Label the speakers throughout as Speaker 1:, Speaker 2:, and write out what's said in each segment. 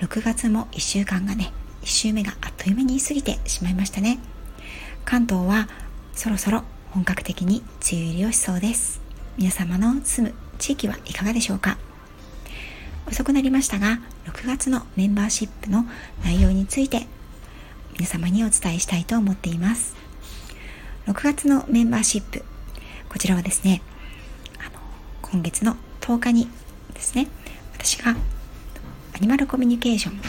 Speaker 1: 6月も1週間がね1週目があっという間に過ぎてしまいましたね。関東はそろそろ本格的に梅雨入りをしそうです。皆様の住む地域はいかがでしょうか。遅くなりましたが6月のメンバーシップの内容について皆様にお伝えしたいと思っています。6月のメンバーシップこちらはですねあの今月の10日にですね私がニマルコミュニケーション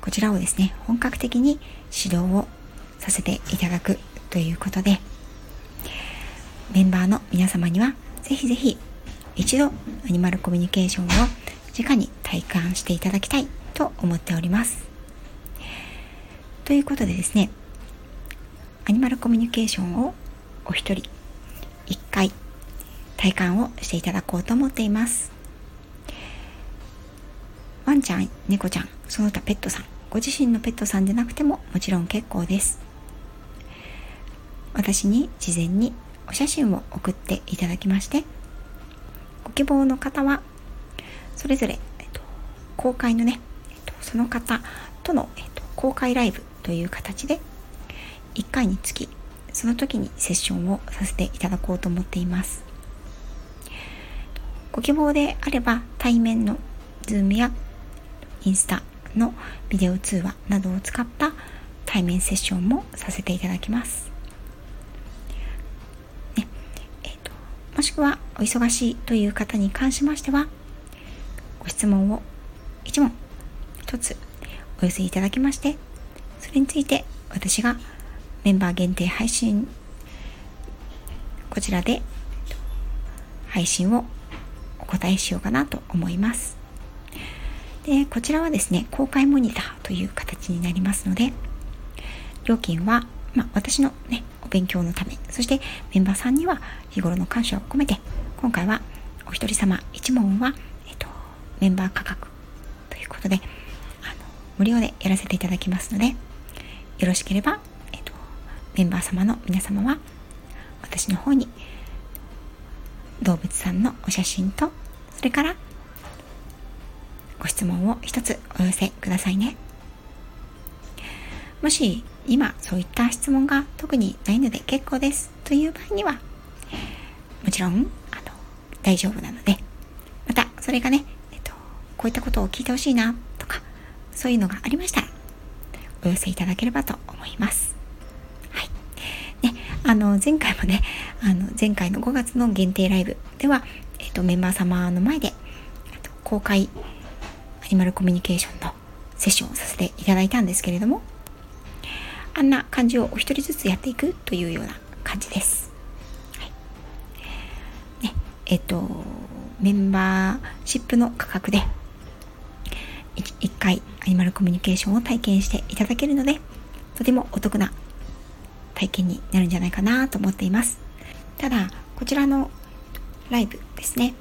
Speaker 1: こちらをですね本格的に指導をさせていただくということでメンバーの皆様にはぜひぜひ一度アニマルコミュニケーションを直に体感していただきたいと思っております。ということでですねアニマルコミュニケーションをお一人一回体感をしていただこうと思っています。ワンちゃん猫ちゃんその他ペットさんご自身のペットさんでなくてももちろん結構です。私に事前にお写真を送っていただきましてご希望の方はそれぞれ、えっと、公開のね、えっと、その方との、えっと、公開ライブという形で1回につきその時にセッションをさせていただこうと思っています。ご希望であれば対面の Zoom やインスタのビデオ通話などを使った対面セッションもさせていただきます。ねえーと、もしくはお忙しいという方に関しましてはご質問を1問1つお寄せいただきましてそれについて私がメンバー限定配信こちらで配信をお答えしようかなと思います。で、こちらはですね、公開モニターという形になりますので、料金は、まあ、私のね、お勉強のため、そしてメンバーさんには日頃の感謝を込めて、今回はお一人様1問は、えっと、メンバー価格ということで、あの、無料でやらせていただきますので、よろしければ、えっと、メンバー様の皆様は、私の方に動物さんのお写真と、それから質問を一つお寄せくださいね。もし今そういった質問が特にないので結構ですという場合には、もちろんあの大丈夫なので、またそれがね、えっと、こういったことを聞いてほしいなとか、そういうのがありましたら、お寄せいただければと思います。はいね、あの、前回もね、あの、前回の5月の限定ライブでは、えっ、と、メンバー様の前で、公開ニマルコミュニケーションのセッションをさせていただいたんですけれども、あんな感じをお一人ずつやっていくというような感じです。はい。ね、えっ、と、メンバーシップの価格で1回アニマルコミュニケーションを体験していただけるので、とてもお得な体験になるんじゃないかなと思っています。ただ、こちらのライブですね、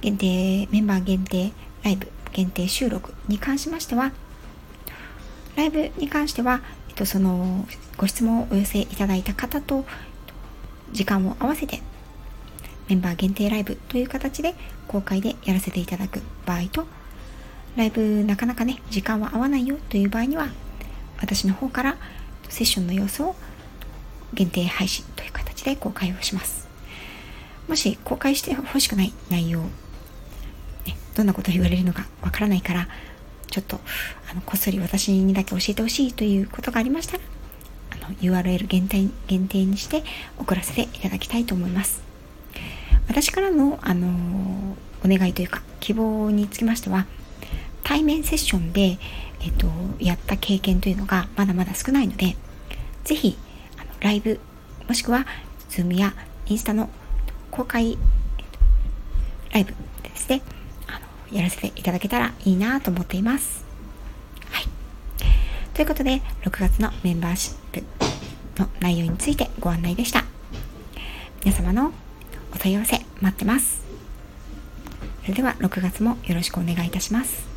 Speaker 1: 限定、メンバー限定ライブ限定収録に関しましては、ライブに関しては、えっと、そのご質問をお寄せいただいた方と時間を合わせてメンバー限定ライブという形で公開でやらせていただく場合とライブなかなかね時間は合わないよという場合には私の方からセッションの様子を限定配信という形で公開をします。もし公開してほしくない内容、どんなことを言われるのかわからないから、ちょっとあのこっそり私にだけ教えてほしいということがありましたら、あの URL 限定限定にして送らせていただきたいと思います。私からの、あのお願いというか希望につきましては、対面セッションで、えっと、やった経験というのがまだまだ少ないので、ぜひライブ、もしくは、ズームやインスタの公開、ライブですね、やらせていただけたらいいなと思っています。ということで、6月のメンバーシップの内容についてご案内でした。皆様のお問い合わせ待ってます。それでは6月もよろしくお願いいたします。